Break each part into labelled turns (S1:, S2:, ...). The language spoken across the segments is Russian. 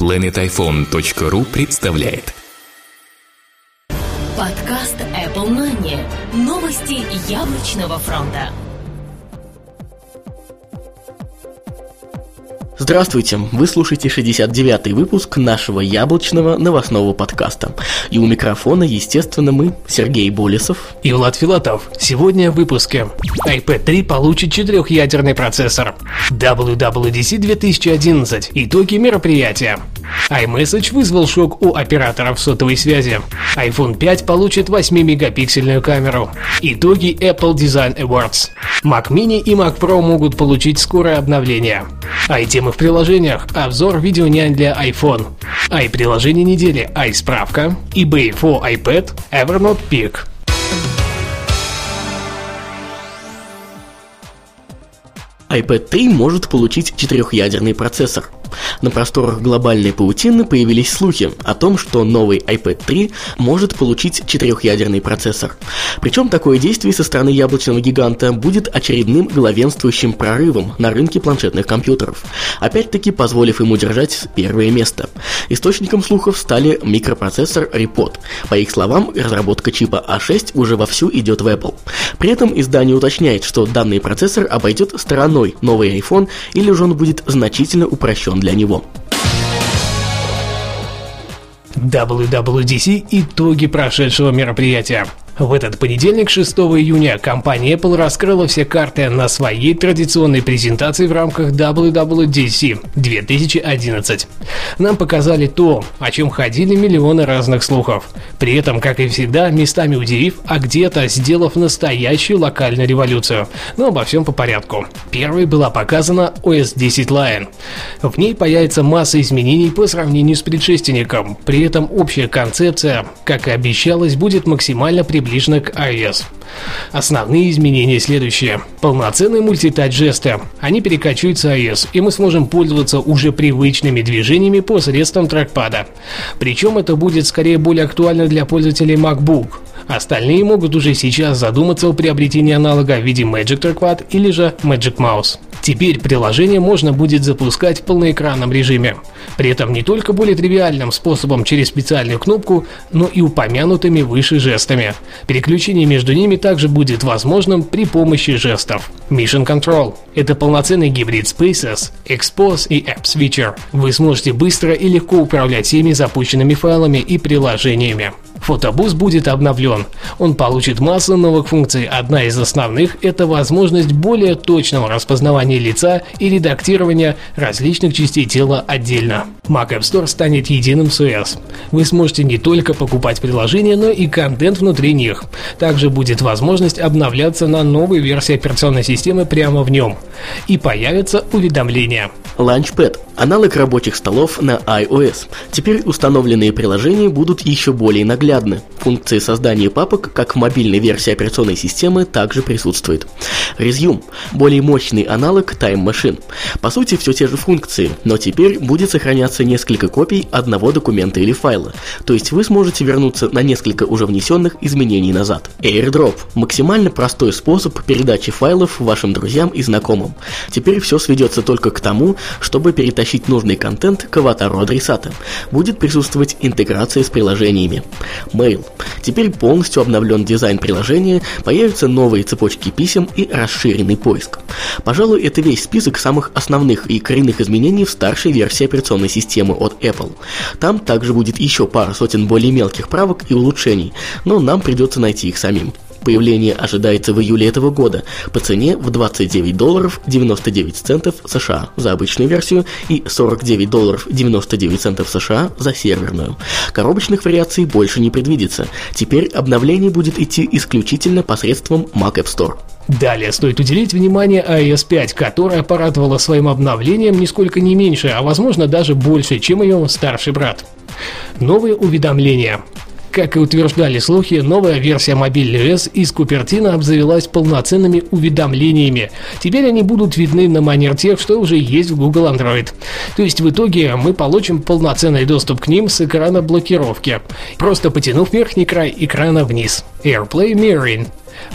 S1: planetiphone.ru представляет
S2: Подкаст Apple Money. Новости яблочного фронта.
S3: Здравствуйте, вы слушаете 69-й выпуск нашего яблочного новостного подкаста. И у микрофона, естественно, мы, Сергей Болесов
S4: и Влад Филатов. Сегодня в выпуске. iPad 3 получит четырехъядерный процессор. WWDC 2011. Итоги мероприятия. iMessage вызвал шок у операторов сотовой связи. iPhone 5 получит 8-мегапиксельную камеру. Итоги Apple Design Awards. Mac Mini и Mac Pro могут получить скорое обновление. Ай-темы в приложениях, обзор видеонянь для iPhone. Ай-приложение недели, Ай-справка, eBay for iPad, Evernote Peak.
S3: iPad 3 может получить четырехъядерный процессор. На просторах глобальной паутины появились слухи о том, что новый iPad 3 может получить четырехъядерный процессор. Причем такое действие со стороны яблочного гиганта будет очередным главенствующим прорывом на рынке планшетных компьютеров, опять-таки позволив ему держать первое место. Источником слухов стали микропроцессор Repod. По их словам, разработка чипа A6 а уже вовсю идет в Apple. При этом издание уточняет, что данный процессор обойдет стороной новый iPhone или же он будет значительно упрощен для него.
S4: WWDC – итоги прошедшего мероприятия. В этот понедельник, 6 июня, компания Apple раскрыла все карты на своей традиционной презентации в рамках WWDC 2011. Нам показали то, о чем ходили миллионы разных слухов. При этом, как и всегда, местами удивив, а где-то сделав настоящую локальную революцию. Но обо всем по порядку. Первой была показана OS 10 Lion. В ней появится масса изменений по сравнению с предшественником. При этом общая концепция, как и обещалось, будет максимально приближена приближена к iOS. Основные изменения следующие. Полноценные мультитач-жесты. Они перекачиваются iOS, и мы сможем пользоваться уже привычными движениями посредством трекпада. Причем это будет скорее более актуально для пользователей MacBook. Остальные могут уже сейчас задуматься о приобретении аналога в виде Magic Trackpad или же Magic Mouse. Теперь приложение можно будет запускать в полноэкранном режиме. При этом не только более тривиальным способом через специальную кнопку, но и упомянутыми выше жестами. Переключение между ними также будет возможным при помощи жестов. Mission Control – это полноценный гибрид Spaces, Expose и App Switcher. Вы сможете быстро и легко управлять всеми запущенными файлами и приложениями. Фотобус будет обновлен. Он получит массу новых функций. Одна из основных – это возможность более точного распознавания лица и редактирования различных частей тела отдельно. Mac App Store станет единым с OS. Вы сможете не только покупать приложения, но и контент внутри них. Также будет возможность обновляться на новой версии операционной системы прямо в нем. И появятся уведомления.
S3: Launchpad – аналог рабочих столов на iOS. Теперь установленные приложения будут еще более наглядны. Функции создания папок, как в мобильной версии операционной системы, также присутствует. Resume – более мощный аналог Time Machine. По сути, все те же функции, но теперь будет сохраняться несколько копий одного документа или файла. То есть вы сможете вернуться на несколько уже внесенных изменений назад. AirDrop – максимально простой способ передачи файлов вашим друзьям и знакомым. Теперь все сведется только к тому, чтобы перетащить нужный контент к аватару адресата. Будет присутствовать интеграция с приложениями. Mail. Теперь полностью обновлен дизайн приложения, появятся новые цепочки писем и расширенный поиск. Пожалуй, это весь список самых основных и коренных изменений в старшей версии операционной системы от Apple. Там также будет еще пара сотен более мелких правок и улучшений, но нам придется найти их самим. Появление ожидается в июле этого года по цене в 29 долларов 99 центов США за обычную версию и 49 долларов 99 центов США за серверную. Коробочных вариаций больше не предвидится. Теперь обновление будет идти исключительно посредством Mac App Store.
S4: Далее стоит уделить внимание iOS 5, которая порадовала своим обновлением нисколько не меньше, а возможно даже больше, чем ее старший брат. Новые уведомления. Как и утверждали слухи, новая версия мобильной OS из Купертина обзавелась полноценными уведомлениями. Теперь они будут видны на манер тех, что уже есть в Google Android. То есть в итоге мы получим полноценный доступ к ним с экрана блокировки, просто потянув верхний край экрана вниз. AirPlay Mirroring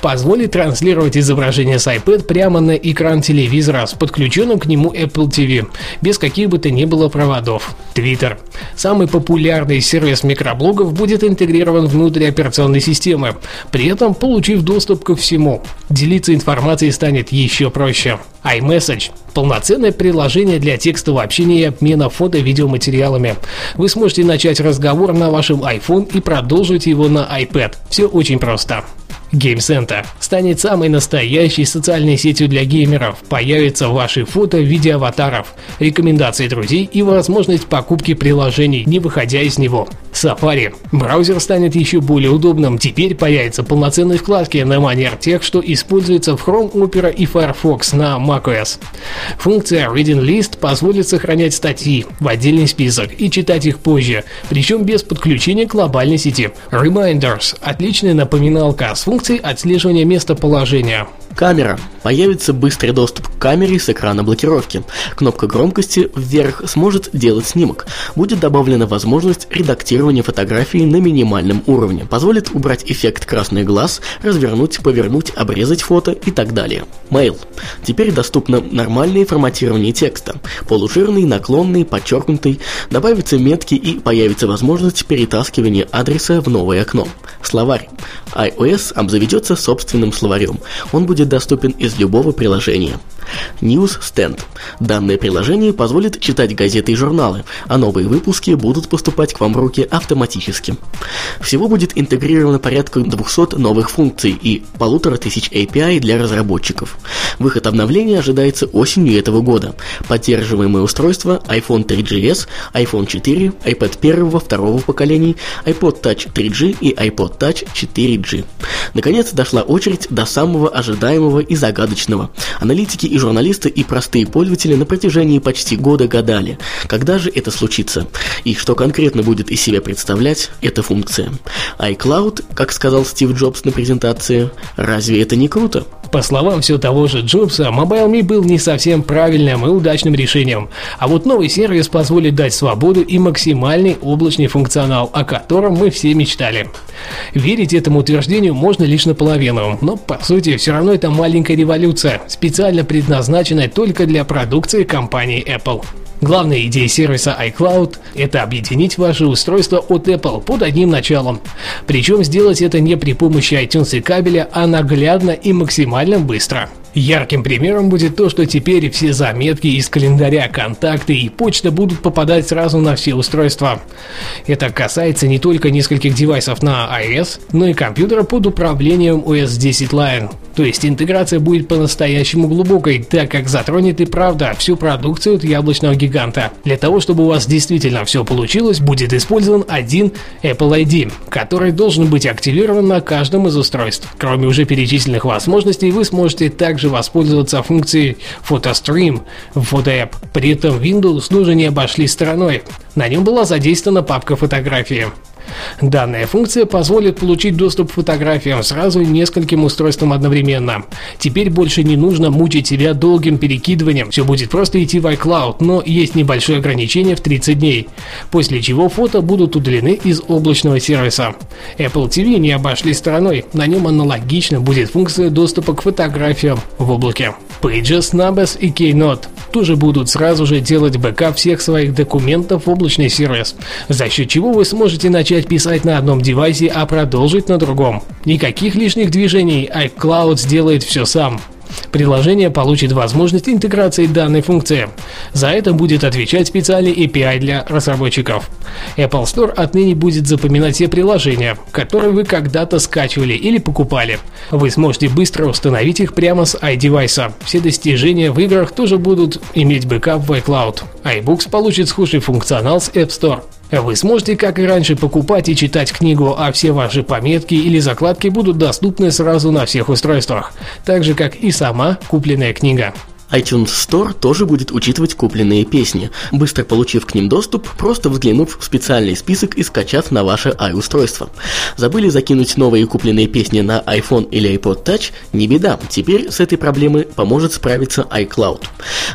S4: позволит транслировать изображение с iPad прямо на экран телевизора с подключенным к нему Apple TV, без каких бы то ни было проводов. Twitter. Самый популярный сервис микроблогов будет интегрирован внутрь операционной системы, при этом получив доступ ко всему. Делиться информацией станет еще проще iMessage – полноценное приложение для текстового общения и обмена фото-видеоматериалами. Вы сможете начать разговор на вашем iPhone и продолжить его на iPad. Все очень просто. Game Center станет самой настоящей социальной сетью для геймеров. Появятся ваши фото в виде аватаров, рекомендации друзей и возможность покупки приложений, не выходя из него. Safari. Браузер станет еще более удобным. Теперь появятся полноценные вкладки на манер тех, что используются в Chrome, Opera и Firefox на macOS. Функция Reading List позволит сохранять статьи в отдельный список и читать их позже, причем без подключения к глобальной сети. Reminders – отличная напоминалка с функцией отслеживания местоположения.
S3: Камера. Появится быстрый доступ к камере с экрана блокировки. Кнопка громкости вверх сможет делать снимок. Будет добавлена возможность редактирования фотографии на минимальном уровне. Позволит убрать эффект красный глаз, развернуть, повернуть, обрезать фото и так далее. Mail. Теперь доступно нормальное форматирование текста. Полужирный, наклонный, подчеркнутый. Добавятся метки и появится возможность перетаскивания адреса в новое окно. Словарь. iOS обзаведется собственным словарем. Он будет доступен из любого приложения. News Stand. Данное приложение позволит читать газеты и журналы, а новые выпуски будут поступать к вам в руки автоматически. Всего будет интегрировано порядка 200 новых функций и полутора тысяч API для разработчиков. Выход обновления ожидается осенью этого года. Поддерживаемые устройства iPhone 3GS, iPhone 4, iPad первого, второго поколений, iPod Touch 3G и iPod Touch 4G. Наконец дошла очередь до самого ожидаемого и загадочного. Аналитики и журналисты, и простые пользователи на протяжении почти года гадали, когда же это случится, и что конкретно будет из себя представлять эта функция. iCloud, как сказал Стив Джобс на презентации, разве это не круто?
S4: По словам все того же Джобса, MobileMe был не совсем правильным и удачным решением, а вот новый сервис позволит дать свободу и максимальный облачный функционал, о котором мы все мечтали. Верить этому утверждению можно лишь наполовину, но по сути все равно это маленькая революция, специально предназначенная только для продукции компании Apple. Главная идея сервиса iCloud – это объединить ваши устройства от Apple под одним началом. Причем сделать это не при помощи iTunes и кабеля, а наглядно и максимально быстро. Ярким примером будет то, что теперь все заметки из календаря, контакты и почта будут попадать сразу на все устройства. Это касается не только нескольких девайсов на iOS, но и компьютера под управлением OS 10 Lion. То есть интеграция будет по-настоящему глубокой, так как затронет и правда всю продукцию от яблочного гиганта. Для того, чтобы у вас действительно все получилось, будет использован один Apple ID, который должен быть активирован на каждом из устройств. Кроме уже перечисленных возможностей, вы сможете также воспользоваться функцией PhotoStream в FotoApp. При этом Windows тоже не обошли стороной. На нем была задействована папка фотографии. Данная функция позволит получить доступ к фотографиям сразу нескольким устройствам одновременно. Теперь больше не нужно мучить себя долгим перекидыванием, все будет просто идти в iCloud, но есть небольшое ограничение в 30 дней, после чего фото будут удалены из облачного сервиса. Apple TV не обошли стороной, на нем аналогично будет функция доступа к фотографиям в облаке. Pages, Numbers и Keynote тоже будут сразу же делать бэкап всех своих документов в облачный сервис, за счет чего вы сможете начать писать на одном девайсе, а продолжить на другом. Никаких лишних движений, iCloud сделает все сам. Приложение получит возможность интеграции данной функции. За это будет отвечать специальный API для разработчиков. Apple Store отныне будет запоминать все приложения, которые вы когда-то скачивали или покупали. Вы сможете быстро установить их прямо с iDevice. Все достижения в играх тоже будут иметь бэкап в iCloud. iBooks получит схожий функционал с App Store. Вы сможете, как и раньше, покупать и читать книгу, а все ваши пометки или закладки будут доступны сразу на всех устройствах, так же как и сама купленная книга.
S3: iTunes Store тоже будет учитывать купленные песни, быстро получив к ним доступ, просто взглянув в специальный список и скачав на ваше i-устройство. Забыли закинуть новые купленные песни на iPhone или iPod Touch? Не беда, теперь с этой проблемой поможет справиться iCloud.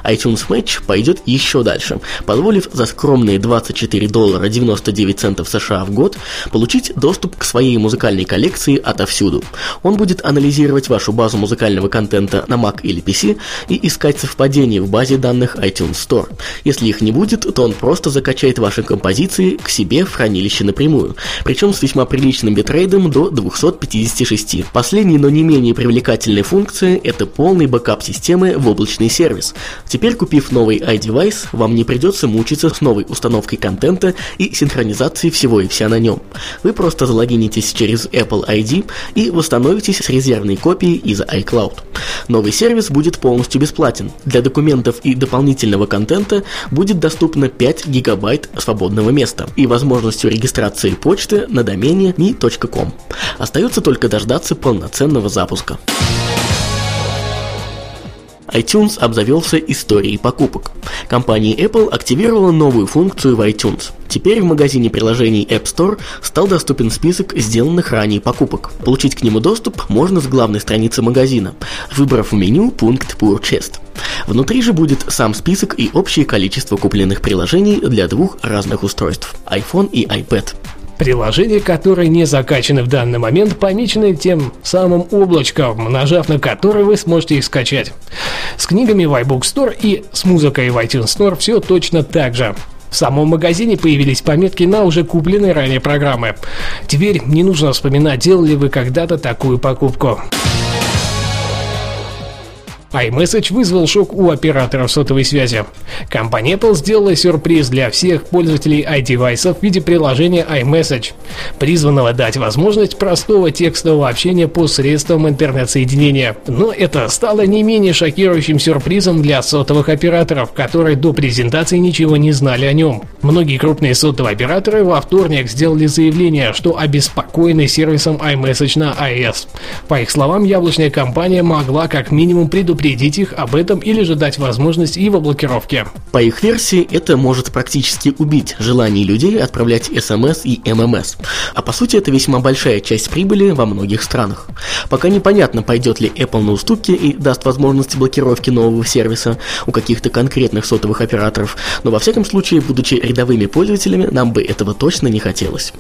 S3: iTunes Match пойдет еще дальше, позволив за скромные 24 доллара 99 центов США в год получить доступ к своей музыкальной коллекции отовсюду. Он будет анализировать вашу базу музыкального контента на Mac или PC и искать совпадения в базе данных iTunes Store. Если их не будет, то он просто закачает ваши композиции к себе в хранилище напрямую, причем с весьма приличным битрейдом до 256. Последняя, но не менее привлекательная функция – это полный бэкап системы в облачный сервис. Теперь, купив новый iDevice, вам не придется мучиться с новой установкой контента и синхронизацией всего и вся на нем. Вы просто залогинитесь через Apple ID и восстановитесь с резервной копией из iCloud. Новый сервис будет полностью бесплатен. Для документов и дополнительного контента будет доступно 5 гигабайт свободного места и возможностью регистрации почты на домене mi.com. Остается только дождаться полноценного запуска iTunes обзавелся историей покупок. Компания Apple активировала новую функцию в iTunes. Теперь в магазине приложений App Store стал доступен список сделанных ранее покупок. Получить к нему доступ можно с главной страницы магазина, выбрав в меню пункт Purchased. Внутри же будет сам список и общее количество купленных приложений для двух разных устройств – iPhone и iPad.
S4: Приложения, которые не закачаны в данный момент, помечены тем самым облачком, нажав на которое вы сможете их скачать. С книгами в iBook Store и с музыкой в iTunes Store все точно так же. В самом магазине появились пометки на уже купленные ранее программы. Теперь не нужно вспоминать, делали вы когда-то такую покупку iMessage вызвал шок у операторов сотовой связи. Компания Apple сделала сюрприз для всех пользователей iDevice в виде приложения iMessage, призванного дать возможность простого текстового общения посредством интернет-соединения. Но это стало не менее шокирующим сюрпризом для сотовых операторов, которые до презентации ничего не знали о нем. Многие крупные сотовые операторы во вторник сделали заявление, что обеспокоены сервисом iMessage на iOS. По их словам, яблочная компания могла как минимум предупредить предупредить их об этом или же дать возможность его блокировки.
S3: По их версии, это может практически убить желание людей отправлять смс и ММС. А по сути, это весьма большая часть прибыли во многих странах. Пока непонятно, пойдет ли Apple на уступки и даст возможность блокировки нового сервиса у каких-то конкретных сотовых операторов, но во всяком случае, будучи рядовыми пользователями, нам бы этого точно не хотелось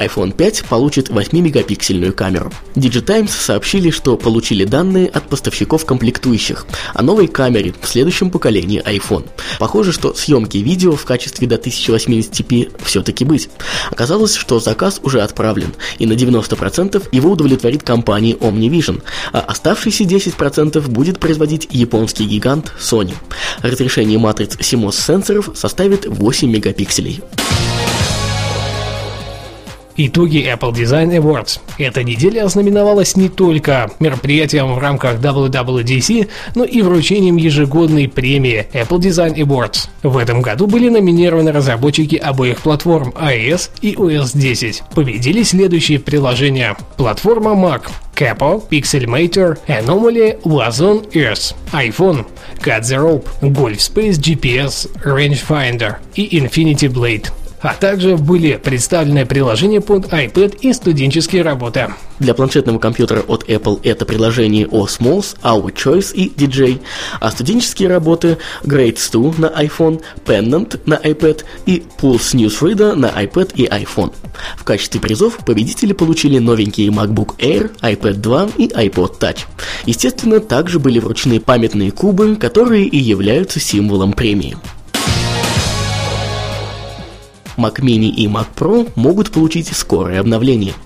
S3: iPhone 5 получит 8-мегапиксельную камеру. Digitimes сообщили, что получили данные от поставщиков комплектующих о новой камере в следующем поколении iPhone. Похоже, что съемки видео в качестве до 1080p все-таки быть. Оказалось, что заказ уже отправлен, и на 90% его удовлетворит компания OmniVision, а оставшиеся 10% будет производить японский гигант Sony. Разрешение матриц CMOS сенсоров составит 8 мегапикселей.
S4: Итоги Apple Design Awards. Эта неделя ознаменовалась не только мероприятием в рамках WWDC, но и вручением ежегодной премии Apple Design Awards. В этом году были номинированы разработчики обоих платформ iOS и OS 10. Победили следующие приложения. Платформа Mac, Capo, Pixelmator, Anomaly, Wazon Earth, iPhone, Cut the Rope, Golf Space GPS, Rangefinder и Infinity Blade а также были представлены приложения под iPad и студенческие работы.
S3: Для планшетного компьютера от Apple это приложение Osmos, Our Choice и DJ, а студенческие работы Grades 2 на iPhone, Pennant на iPad и Pulse Newsreader на iPad и iPhone. В качестве призов победители получили новенькие MacBook Air, iPad 2 и iPod Touch. Естественно, также были вручены памятные кубы, которые и являются символом премии. Mac Mini и Mac Pro могут получить скорое обновление –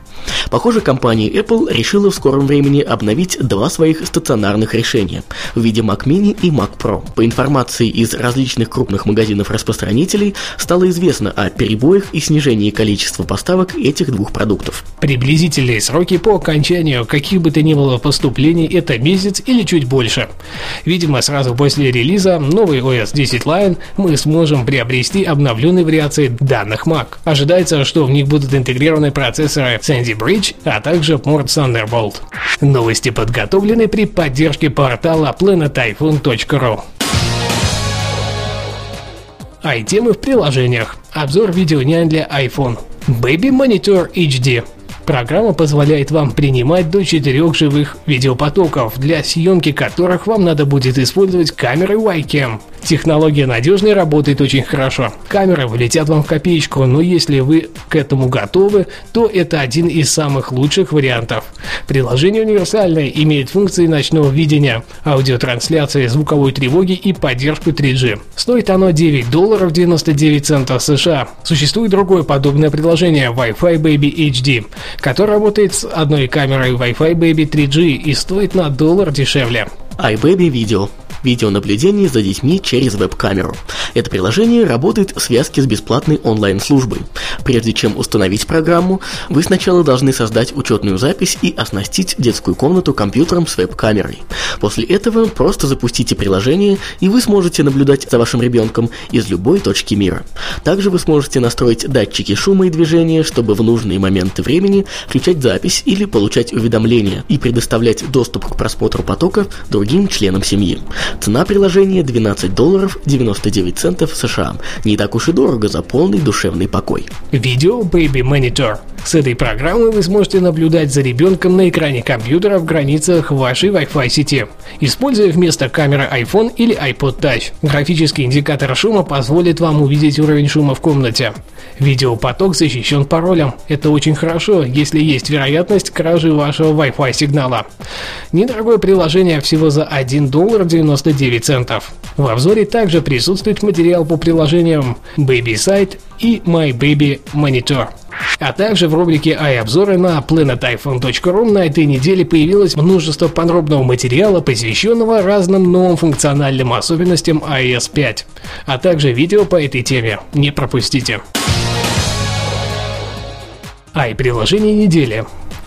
S3: Похоже, компания Apple решила в скором времени обновить два своих стационарных решения в виде Mac Mini и Mac Pro. По информации из различных крупных магазинов-распространителей стало известно о перебоях и снижении количества поставок этих двух продуктов.
S4: Приблизительные сроки по окончанию каких бы то ни было поступлений это месяц или чуть больше. Видимо, сразу после релиза новый OS 10 Line мы сможем приобрести обновленные вариации данных Mac. Ожидается, что в них будут интегрированы процессоры Sandy Bridge Switch, а также порт Thunderbolt. Новости подготовлены при поддержке портала planetiphone.ru. Ай-темы в приложениях. Обзор видео нянь для iPhone. Baby Monitor HD. Программа позволяет вам принимать до четырех живых видеопотоков, для съемки которых вам надо будет использовать камеры Wacom. Технология надежная, работает очень хорошо. Камеры вылетят вам в копеечку, но если вы к этому готовы, то это один из самых лучших вариантов. Приложение универсальное, имеет функции ночного видения, аудиотрансляции, звуковой тревоги и поддержку 3G. Стоит оно 9 долларов 99 центов США. Существует другое подобное приложение Wi-Fi Baby HD, которое работает с одной камерой Wi-Fi Baby 3G и стоит на доллар дешевле.
S3: iBaby Video видеонаблюдение за детьми через веб-камеру. Это приложение работает в связке с бесплатной онлайн-службой. Прежде чем установить программу, вы сначала должны создать учетную запись и оснастить детскую комнату компьютером с веб-камерой. После этого просто запустите приложение, и вы сможете наблюдать за вашим ребенком из любой точки мира. Также вы сможете настроить датчики шума и движения, чтобы в нужные моменты времени включать запись или получать уведомления и предоставлять доступ к просмотру потока другим членам семьи. Цена приложения 12 долларов 99 центов США. Не так уж и дорого за полный душевный покой.
S4: Видео Baby Monitor. С этой программой вы сможете наблюдать за ребенком на экране компьютера в границах вашей Wi-Fi сети, используя вместо камеры iPhone или iPod Touch. Графический индикатор шума позволит вам увидеть уровень шума в комнате. Видеопоток защищен паролем. Это очень хорошо, если есть вероятность кражи вашего Wi-Fi сигнала. Недорогое приложение всего за 1 доллар 99 центов. В обзоре также присутствует материал по приложениям Baby Site и My Baby Monitor. А также в рубрике iObзоры на planetiphone.ru на этой неделе появилось множество подробного материала, посвященного разным новым функциональным особенностям iOS 5, а также видео по этой теме. Не пропустите. Ай-приложение недели.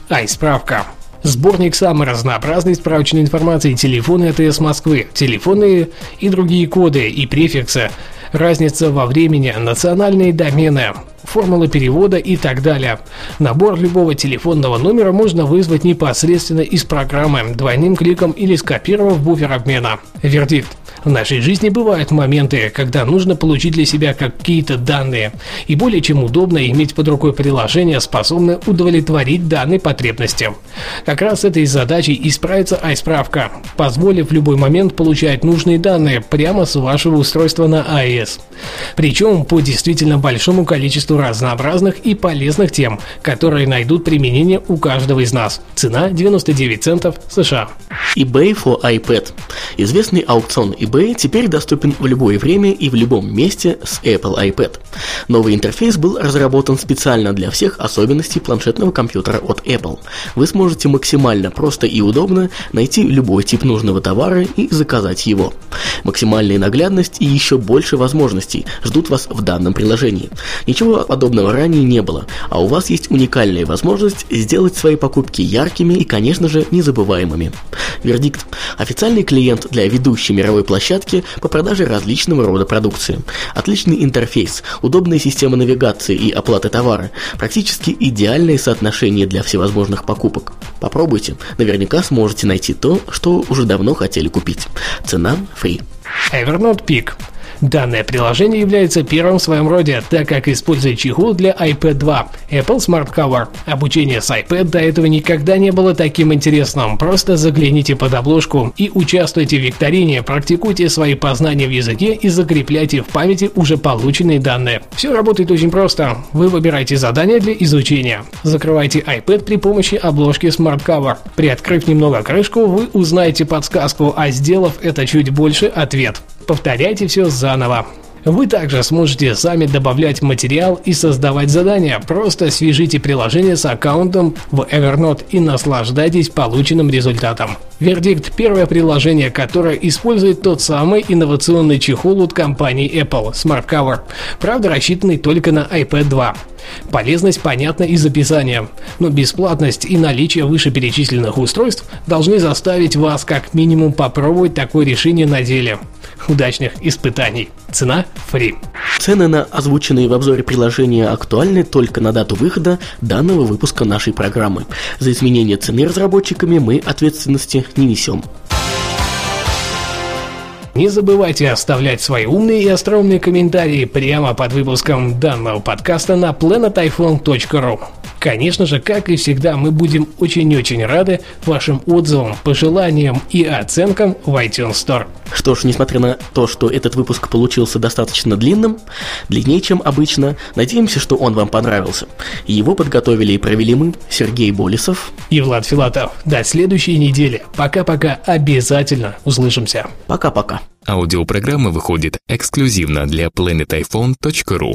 S4: Ай-справка. Сборник самой разнообразной справочной информации телефоны АТС Москвы, телефоны и другие коды и префиксы, разница во времени, национальные домены, формулы перевода и так далее. Набор любого телефонного номера можно вызвать непосредственно из программы, двойным кликом или скопировав буфер обмена. Вердикт. В нашей жизни бывают моменты, когда нужно получить для себя какие-то данные, и более чем удобно иметь под рукой приложение, способное удовлетворить данной потребности. Как раз этой задачей и справится iSправка, позволив в любой момент получать нужные данные прямо с вашего устройства на iOS. Причем по действительно большому количеству разнообразных и полезных тем, которые найдут применение у каждого из нас. Цена 99 центов США.
S3: eBay for iPad. Известный аукцион eBay теперь доступен в любое время и в любом месте с Apple iPad. Новый интерфейс был разработан специально для всех особенностей планшетного компьютера от Apple. Вы сможете максимально просто и удобно найти любой тип нужного товара и заказать его. Максимальная наглядность и еще больше возможностей ждут вас в данном приложении. Ничего подобного ранее не было, а у вас есть уникальная возможность сделать свои покупки яркими и, конечно же, незабываемыми. Вердикт. Официальный клиент для ведущей мировой площадки по продаже различного рода продукции. Отличный интерфейс, удобная система навигации и оплаты товара, практически идеальное соотношение для всевозможных покупок. Попробуйте, наверняка сможете найти то, что уже давно хотели купить. Цена free.
S4: Evernote Peak Данное приложение является первым в своем роде, так как использует чехол для iPad 2 Apple Smart Cover. Обучение с iPad до этого никогда не было таким интересным. Просто загляните под обложку и участвуйте в викторине, практикуйте свои познания в языке и закрепляйте в памяти уже полученные данные. Все работает очень просто. Вы выбираете задание для изучения. Закрывайте iPad при помощи обложки Smart Cover. Приоткрыв немного крышку, вы узнаете подсказку, а сделав это чуть больше – ответ повторяйте все заново. Вы также сможете сами добавлять материал и создавать задания. Просто свяжите приложение с аккаунтом в Evernote и наслаждайтесь полученным результатом. Вердикт – первое приложение, которое использует тот самый инновационный чехол от компании Apple Smart Cover, правда рассчитанный только на iPad 2. Полезность понятна из описания, но бесплатность и наличие вышеперечисленных устройств должны заставить вас как минимум попробовать такое решение на деле. Удачных испытаний. Цена фри.
S3: Цены на озвученные в обзоре приложения актуальны только на дату выхода данного выпуска нашей программы. За изменение цены разработчиками мы ответственности не несем.
S4: Не забывайте оставлять свои умные и остроумные комментарии прямо под выпуском данного подкаста на planetiphone.ru. Конечно же, как и всегда, мы будем очень-очень рады вашим отзывам, пожеланиям и оценкам в iTunes Store.
S3: Что ж, несмотря на то, что этот выпуск получился достаточно длинным, длиннее, чем обычно, надеемся, что он вам понравился. Его подготовили и провели мы, Сергей Болесов
S4: и Влад Филатов. До следующей недели. Пока-пока, обязательно услышимся.
S3: Пока-пока.
S1: Аудиопрограмма выходит эксклюзивно для planetiphone.ru.